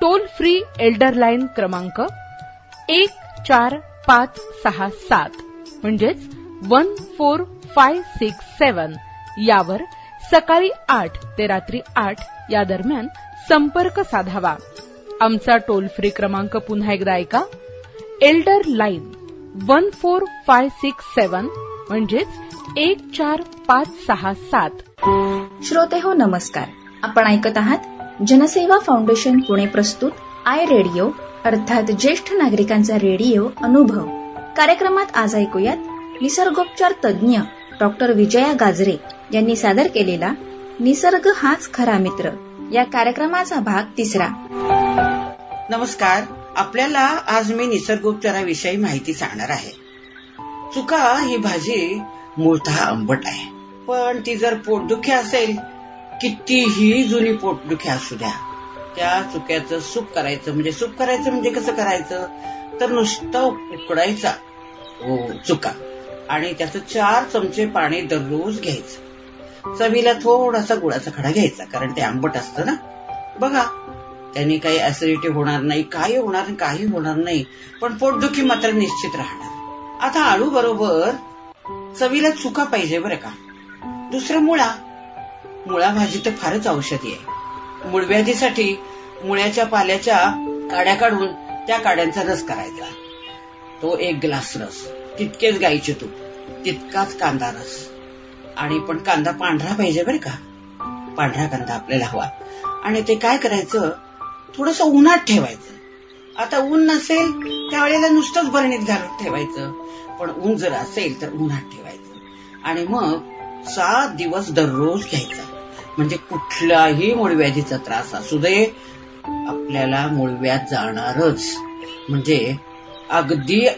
Toll free Elder line क्रमांक एक चार पाच सहा सात म्हणजेच one four five six seven. यावर सकाळी आठ ते रात्री आठ या दरम्यान संपर्क साधावा. आमचा टोल फ्री क्रमांक पुन्हा एकदा ऐका. Elder line one four five six seven म्हणजेच एक चार पाच सहा सात. श्रोते हो नमस्कार. आपण ऐकत आहात जनसेवा फाउंडेशन पुणे प्रस्तुत आय रेडिओ अर्थात ज्येष्ठ नागरिकांचा रेडिओ अनुभव. कार्यक्रमात आज ऐकूयात निसर्गोपचार तज्ज्ञ डॉक्टर विजया गाजरे यांनी सादर केलेला निसर्ग हाच खरा मित्र. या कार्यक्रमाचा भाग तिसरा. नमस्कार. आपल्याला आज मी निसर्गोपचाराविषयी माहिती सांगणार आहे. चुका ही भाजी मूळतः आंबट आहे. पण ती जर पोटदुखी असेल कितीही जुनी पोटदुखी असू द्या त्या चुक्याचं सुख करायचं म्हणजे सुख करायचं म्हणजे कसं करायचं? तर नुसतं उकडायचा. हो चुका. आणि त्याचं चार चमचे पाणी दररोज घ्यायचं. चवीला थोडासा गुळाचा खडा घ्यायचा कारण ते आंबट असतं ना. बघा त्यांनी काही ऍसिडिटी होणार नाही काही होणार नाही काही होणार नाही पण पोटदुखी मात्र निश्चित राहणार. आता आळू बरोबर चवीला चुका पाहिजे बरं का. दुसरं मुळा मुळा भाजी तर फारच औषधी आहे. मुळव्याधीसाठी मुळ्याच्या पाल्याच्या काड्या काढून त्या काड्यांचा रस करायचा. तो एक ग्लास रस. तितकेच गाईचे तूप. तितकाच कांदा रस. आणि पण कांदा पांढरा पाहिजे बरं का? पांढरा कांदा आपल्याला हवा. आणि ते काय करायचं? थोडस उन्हात ठेवायचं. आता ऊन नसेल त्यावेळेला नुसतंच बरणीत घालून ठेवायचं. पण ऊन जर असेल तर उन्हात ठेवायचं. आणि मग सात दिवस दररोज घ्यायचा. म्हणजे कुठलाही मूळव्याधीचा त्रास असू दे आपल्याला मूळव्याध जाणारच. म्हणजे अगदी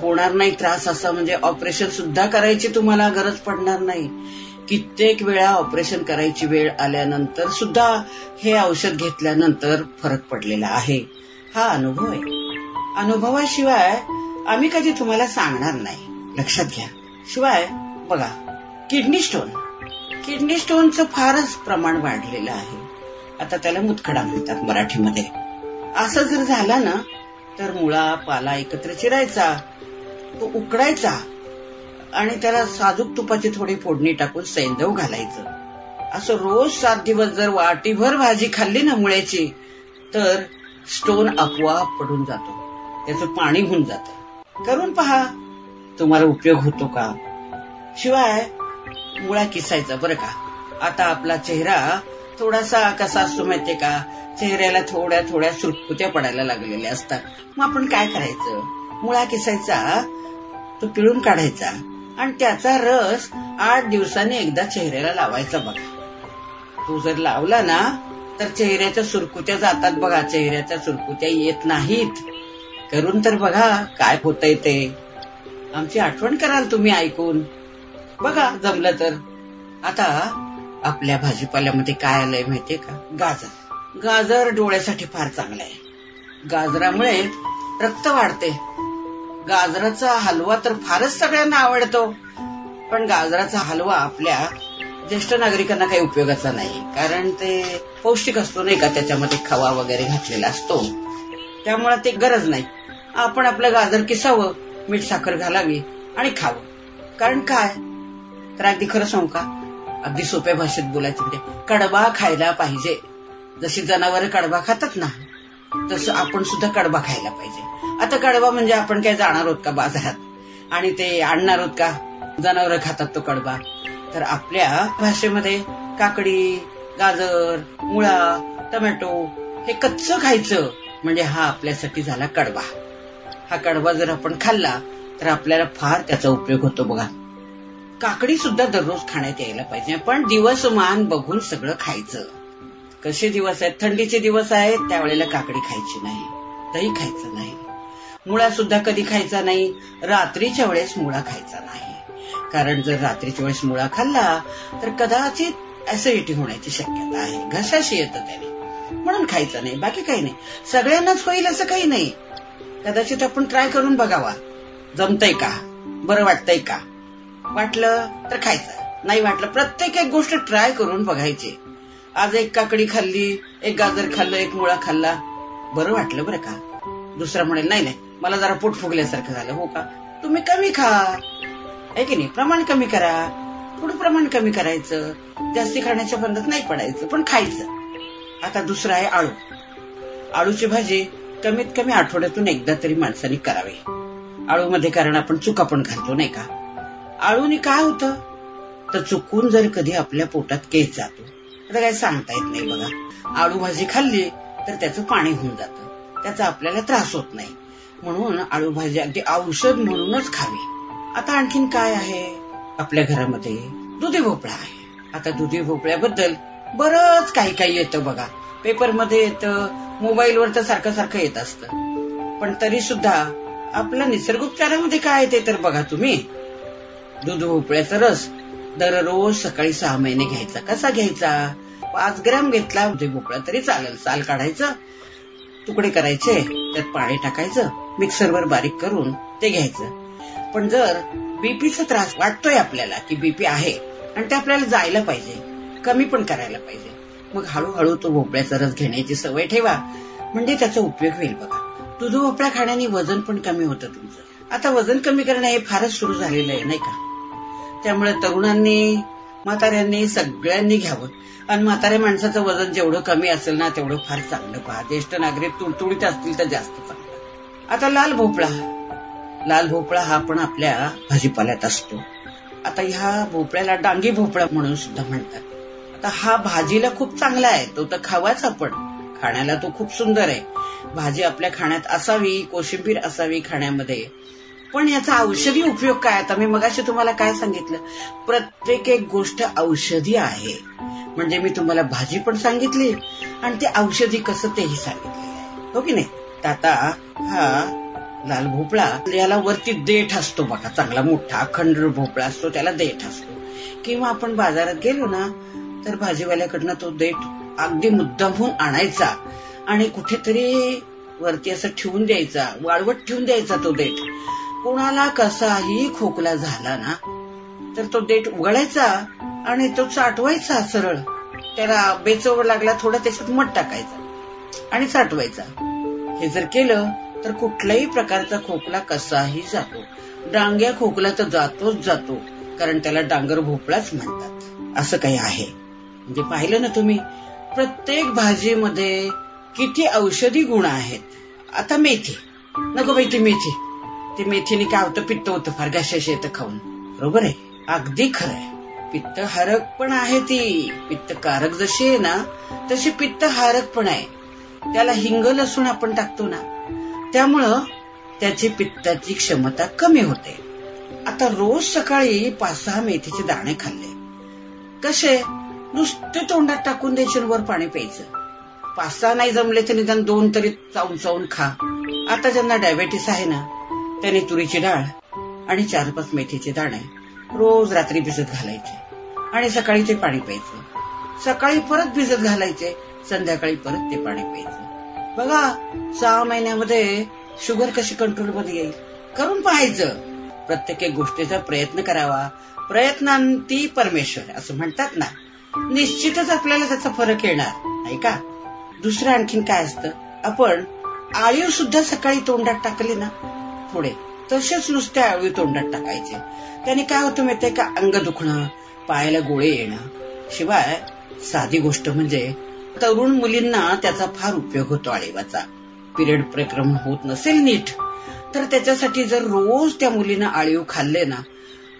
होणार नाही त्रास असा म्हणजे ऑपरेशन सुद्धा करायची तुम्हाला गरज पडणार नाही. कित्येक वेळा ऑपरेशन करायची वेळ आल्यानंतर सुद्धा हे औषध घेतल्यानंतर फरक पडलेला आहे. हा अनुभव आहे. अनुभवाशिवाय आम्ही कधी तुम्हाला सांगणार नाही. लक्षात घ्या. शिवाय बघा किडनी स्टोन. किडनी स्टोनचं फारच प्रमाण वाढलेलं आहे. आता त्याला मुतखडा म्हणतात मराठीमध्ये. असं जर झालं ना तर मुळा पाला एकत्र चिरायचा तो उकडायचा आणि त्याला साजूक तुपाची थोडी फोडणी टाकून सैंदव घालायचं. असं रोज सात दिवस जर वाटीभर भाजी खाल्ली ना मुळ्याची तर स्टोन आपोआप पडून जातो. त्याचं पाणी होऊन जात. करून पहा तुम्हाला उपयोग होतो का? शिवाय मुळा किसायचा बरं का. आता आपला चेहरा थोडासा कसा असतो माहितीये का? चेहऱ्याला थोड्या थोड्या सुरकुत्या पडायला लागलेल्या असतात. मग आपण काय करायचं? मुळा किसायचा तो पिळून काढायचा आणि त्याचा रस आठ दिवसांनी एकदा चेहऱ्याला लावायचा बघा. तो जर लावला ना तर चेहऱ्याच्या सुरकुत्या जातात बघा. चेहऱ्याच्या सुरकुत्या येत नाहीत. करून तर बघा काय होतंय ते. आमची आठवण कराल तुम्ही ऐकून. बघा जमलं तर. आता आपल्या भाजीपाल्यामध्ये काय आलंय माहितीये का? गाजर. गाजर डोळ्यासाठी फार चांगलं आहे गाजरामुळे रक्त वाढते. गाजराचा हलवा तर फारच सगळ्यांना आवडतो. पण गाजराचा हलवा आपल्या ज्येष्ठ नागरिकांना काही उपयोगाचा नाही. कारण ते पौष्टिक असतो नाही का? त्याच्यामध्ये खवा वगैरे घातलेला असतो. त्यामुळे ते गरज नाही. आपण आपलं गाजर किसावं मीठ साखर घालावी आणि खावं. कारण काय? तर अगदी खरं सांगू का? अगदी सोप्या भाषेत बोलायचं म्हणजे कडबा खायला पाहिजे. जशी जनावर कडबा खातात ना तसं आपण सुद्धा कडबा खायला पाहिजे. आता कडबा म्हणजे आपण काय जाणार आहोत का बाजारात? आणि ते आणणार आहोत का? जनावर खातात तो कडबा. तर आपल्या भाषेमध्ये काकडी गाजर मुळा टमॅटो हे कच्च खायचं म्हणजे हा आपल्यासाठी झाला कडबा. हा कडबा जर आपण खाल्ला तर आपल्याला फार त्याचा उपयोग होतो बघा. काकडी सुद्धा दररोज खाण्यात यायला पाहिजे. पण दिवसमान बघून सगळं खायचं. कसे दिवस आहेत? थंडीचे दिवस आहेत त्यावेळेला काकडी खायची नाही. दही खायचं नाही. मुळा सुद्धा कधी खायचा नाही. रात्रीच्या वेळेस मुळा खायचा नाही. कारण जर रात्रीच्या वेळेस मुळा खाल्ला तर कदाचित ऍसिडिटी होण्याची शक्यता आहे. घशाशी येतं त्याने. म्हणून खायचं नाही. बाकी काही नाही. सगळ्यांनाच होईल असं काही नाही. कदाचित आपण ट्राय करून बघावा. जमतय का? बरं वाटतंय का? वाटलं तर खायचं. नाही वाटलं प्रत्येक एक गोष्ट ट्राय करून बघायची. आज एक काकडी खाल्ली एक गाजर खाल्लं एक मुळा खाल्ला. बरं वाटलं बरं का? दुसरा म्हणेल नाही नाही मला जरा पोट फुगल्यासारखं झालं हो का? तुम्ही कमी खा. आहे की नाही? प्रमाण कमी करा. थोडं प्रमाण कमी करायचं. जास्ती खाण्याच्या बंदच नाही पडायचं पण खायचं. आता दुसरं आहे आळू. आळूची भाजी कमीत कमी आठवड्यातून एकदा तरी माणसाने करावी. आळूमध्ये कारण आपण चुका पण घालतो नाही का? आळूनी काय होतं? तर चुकून जर कधी आपल्या पोटात केस जातो आता काय सांगता येत नाही बघा. आळू भाजी खाल्ली तर त्याचं पाणी होऊन जातं. त्याचा आपल्याला त्रास होत नाही. म्हणून आळू भाजी अगदी औषध म्हणूनच खावी. आता आणखीन काय आहे? आपल्या घरामध्ये दुधी भोपळा आहे. आता दुधी भोपळ्याबद्दल बरच काही काही येतं बघा. पेपरमध्ये येतं मोबाईलवर तर सारखं सारखं येत असतं. पण तरी सुद्धा आपल्या निसर्गोपचारामध्ये काय येते तर बघा तुम्ही. दूध भोपळ्याचा रस दररोज सकाळी सहा महिने घ्यायचा. कसा घ्यायचा? पाच ग्रॅम घेतला दुधी भोपळा तरी चालेल. साल काढायचं तुकडे करायचे त्यात पाणी टाकायचं मिक्सरवर बारीक करून ते घ्यायचं. पण जर बीपीचा त्रास वाटतोय आपल्याला की बीपी आहे आणि ते आपल्याला जायला पाहिजे कमी पण करायला पाहिजे मग हळूहळू तो भोपळ्याचा रस घेण्याची सवय ठेवा. म्हणजे त्याचा उपयोग होईल बघा. दुध भोपळा खाण्याने वजन पण कमी होतं तुमचं. आता वजन कमी करणं हे फारच सुरू झालेलं आहे नाही का? त्यामुळे तरुणांनी म्हाताऱ्यांनी सगळ्यांनी घ्यावं. आणि म्हाताऱ्या माणसाचं वजन जेवढं कमी असेल ना तेवढं फार चांगलं पहा. ज्येष्ठ नागरिक तुडतुडीत असतील तर जास्त चांगलं. आता लाल भोपळा. लाल भोपळा हा पण आपल्या भाजीपाल्यात असतो. आता ह्या भोपळ्याला डांगी भोपळा म्हणून सुद्धा म्हणतात. आता हा भाजीला खूप चांगला आहे. तो तर खावाच आपण खाण्याला तो खूप सुंदर आहे. भाजी आपल्या खाण्यात असावी कोशिंबीर असावी खाण्यामध्ये. पण याचा औषधी उपयोग काय? आता मी मगाशी तुम्हाला काय सांगितलं? प्रत्येक एक गोष्ट औषधी आहे. म्हणजे मी तुम्हाला भाजी पण सांगितली आणि ते औषधी कसं तेही सांगितले हो की नाही? तर आता हा लाल भोपळा याला वरती देठ असतो बघा. चांगला मोठा अखंड भोपळा असतो त्याला देठ असतो. किंवा आपण बाजारात गेलो ना तर भाजीवाल्याकडनं तो देठ अगदी मुद्दामहून आणायचा आणि कुठेतरी वरती असं ठेवून द्यायचा वाळवट ठेवून द्यायचा तो देठ. कोणाला कसाही खोकला झाला ना तर तो देठ उघडायचा आणि तो चाटवायचा सरळ. त्याला बेचव लागला थोडा त्याच्यात मठ टाकायचा आणि चाटवायचा हे जर केलं तर कुठल्याही प्रकारचा खोकला कसाही जातो. डांग्या खोकला तर जातोच जातो कारण त्याला डांगर भोपळाच म्हणतात. असं काही आहे. म्हणजे पाहिलं ना तुम्ही प्रत्येक भाजीमध्ये किती औषधी गुण आहेत. आता मेथी. नको बाई ती मेथी. ते मेथीने काय होतं? पित्त होतं. फार घशाशी येतं खाऊन. बरोबर आहे? अगदी खरंय पित्त हारक पण आहे ती. पित्त कारक जशी आहे ना तशी पित्त हारक पण आहे. त्याला हिंग लसूण आपण टाकतो ना त्यामुळं त्याची पित्ताची क्षमता कमी होते. आता रोज सकाळी पाच सहा मेथीचे दाणे खाल्ले. कसे? नुसते तोंडात टाकून द्यायचे वर पाणी प्यायचं. पाच सहा नाही जमले तर निदान दोन तरी चावून चावून खा. आता ज्यांना डायबेटीस आहे ना त्याने तुरीची डाळ आणि चार पाच मेथीचे दाणे रोज रात्री भिजत घालायचे. आणि सकाळी ते पाणी प्यायचं. सकाळी परत भिजत घालायचे संध्याकाळी परत ते पाणी प्यायचं. बघा सहा महिन्यामध्ये शुगर कशी कंट्रोलमध्ये येईल? करून पाहायचं. प्रत्येक एक गोष्टीचा प्रयत्न करावा. प्रयत्नांती परमेश्वर असं म्हणतात ना. निश्चितच आपल्याला त्याचा फरक येणार नाही का? दुसरं आणखीन काय असतं? आपण आळीव सुद्धा सकाळी तोंडात टाकले ना पुढे. तसेच नुसते आळीव तोंडात टाकायचे. त्याने काय होतं माहितीये का? अंग दुखणं पायाला गोळे येणं. शिवाय साधी गोष्ट म्हणजे तरुण मुलींना त्याचा फार उपयोग होतो आळीवाचा. पिरियड प्रक्रम होत नसेल नीट तर त्याच्यासाठी जर रोज त्या मुलीनं आळीव खाल्ले ना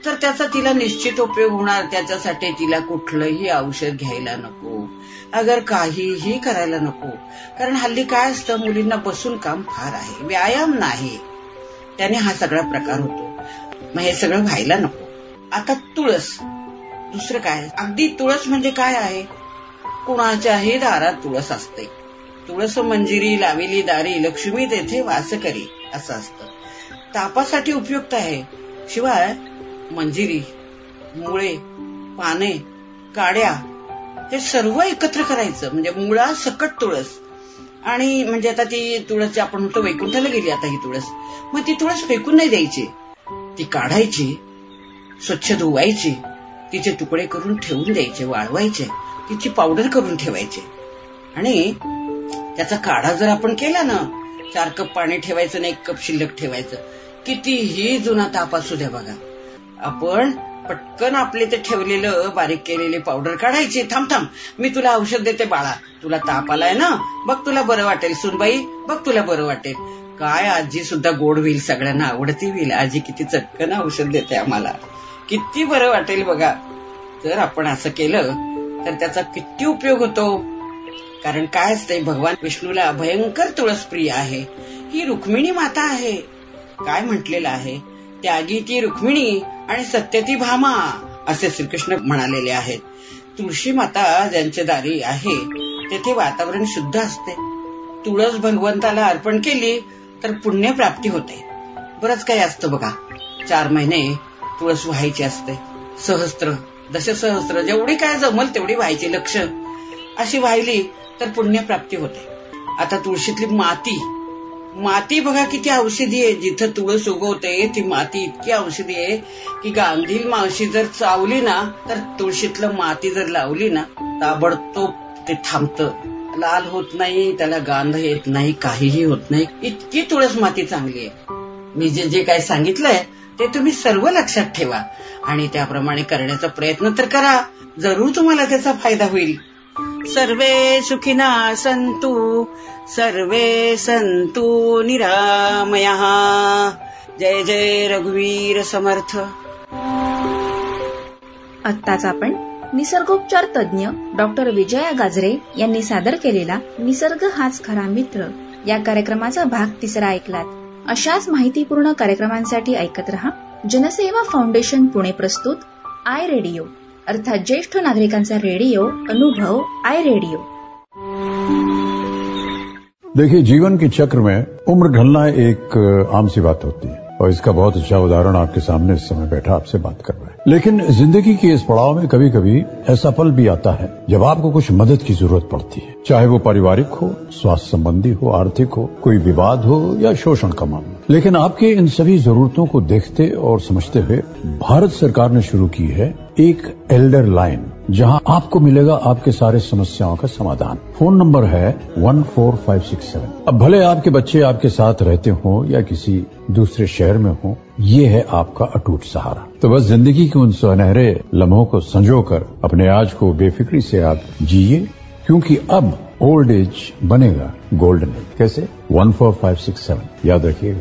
तर त्याचा तिला निश्चित उपयोग होणार. त्याच्यासाठी तिला कुठलंही औषध घ्यायला नको. अगर काहीही करायला नको. कारण हल्ली काय असतं मुलींना बसून काम फार आहे. व्यायाम नाही. त्याने हा सगळा प्रकार होतो. मग हे सगळं व्हायला नको. आता तुळस. दुसरं काय? अगदी तुळस म्हणजे काय आहे? कुणाच्याही दारात तुळस असते. तुळस मंजिरी लाविली दारी लक्ष्मी तेथे वास करी असं असतं. तापासाठी उपयुक्त आहे. शिवाय मंजिरी मुळे पाने काड्या हे सर्व एकत्र करायचं. म्हणजे मुळा सकट तुळस. आणि म्हणजे आता ती तुळस आपण म्हणतो वैकुंठाला गेली आता ही तुळस. मग ती तुळस फेकून नाही द्यायची. ती काढायची स्वच्छ धुवायची तिचे तुकडे करून ठेवून द्यायचे वाळवायचे तिची पावडर करून ठेवायचे. आणि त्याचा काढा जर आपण केला ना चार कप पाणी ठेवायचं आणि एक कप शिल्लक ठेवायचं कितीही जुना ताप असू द्या बघा. आपण पटकन आपले ते ठेवलेलं बारीक केलेले पावडर काढायचे. थांब थांब. मी तुला औषध देते बाळा. तुला ताप आलाय ना? बघ तुला बरं वाटेल सुनबाई. बघ तुला बरं वाटेल. काय आजी सुद्धा गोड होईल सगळ्यांना आवडती होईल. आजी किती चटकन औषध देते आम्हाला. किती बरं वाटेल बघा. जर आपण असं केलं तर त्याचा किती उपयोग होतो? कारण काय असतंय भगवान विष्णूला भयंकर तुळस प्रिय आहे. ही रुक्मिणी माता आहे. काय म्हटलेलं आहे? त्यागी ती रुक्मिणी आणि सत्य ती भामा असे श्रीकृष्ण म्हणालेले आहेत. तुळशी माता ज्यांचे दारी आहे तेथे वातावरण शुद्ध असते. तुळस भगवंताला अर्पण केली तर पुण्य प्राप्ती होते. बरंच काही असतं बघा. चार महिने तुळस व्हायची असते. सहस्त्र दशसहस्त्र जेवढी काय जमल तेवढी व्हायची लक्ष. अशी व्हायली तर पुण्यप्राप्ती होते. आता तुळशीतली माती माती बघा किती औषधी आहे. जिथं तुळस उगवते ती माती इतकी औषधी आहे की गांधील मावशी जर चावली ना तर तुळशीतलं माती जर लावली ना ताबडतोब ते थांबतं. लाल होत नाही त्याला गांध येत नाही काहीही होत नाही. इतकी तुळस माती चांगली आहे. मी जे जे काय सांगितलंय ते तुम्ही सर्व लक्षात ठेवा. आणि त्याप्रमाणे करण्याचा प्रयत्न तर करा. जरूर तुम्हाला त्याचा फायदा होईल. सर्वे सुखिना संतु सर्वे संतु निरामयः। जय जय रघुवीर समर्थ। आत्ताच आपण निसर्गोपचार तज्ज्ञ डॉक्टर विजया गाजरे यांनी सादर केलेला निसर्ग हाच खरा मित्र या कार्यक्रमाचा भाग तिसरा ऐकलात. अशाच माहितीपूर्ण कार्यक्रमांसाठी ऐकत रहा जनसेवा फाउंडेशन पुणे प्रस्तुत आय रेडिओ. अर्थात ज्येष्ठ नागरिकांचा रेडिओ अनुभव आय रेडिओ. देखिए जीवन के चक्र में उम्र ढलना एक आम सी बात होती है। और इसका बहुत अच्छा उदाहरण आपके सामने इस समय बैठा आपसे बात कर रहा है। लेकिन ज़िंदगी के इस पड़ाव में कभी कभी ऐसा पल भी आता है जब आपको कुछ मदद की ज़रूरत पड़ती है। चाहे वो पारिवारिक हो, स्वास्थ्य संबंधी हो, आर्थिक हो, कोई विवाद हो या शोषण का मामला। लेकिन आपके इन सभी जरूरतों को देखते और समझते हुए भारत सरकार ने शुरू की है एक एल्डर लाइन, जहाँ आपको मिलेगा आपके सारे समस्याओं का समाधान। फ़ोन नंबर है one four five six seven. अब भले आपके बच्चे आपके साथ रहते हो या किसी दूसरे शहर में हो, ये है आपका अटूट सहारा। तो बस ज़िंदगी के उन सुनहरे लम्हों को संजोकर अपने आज को बेफिक्री से आप जिये क्योंकि अब ओल्ड एज बनेगा गोल्डन एज कैसे? One four five six seven याद रखिएगा।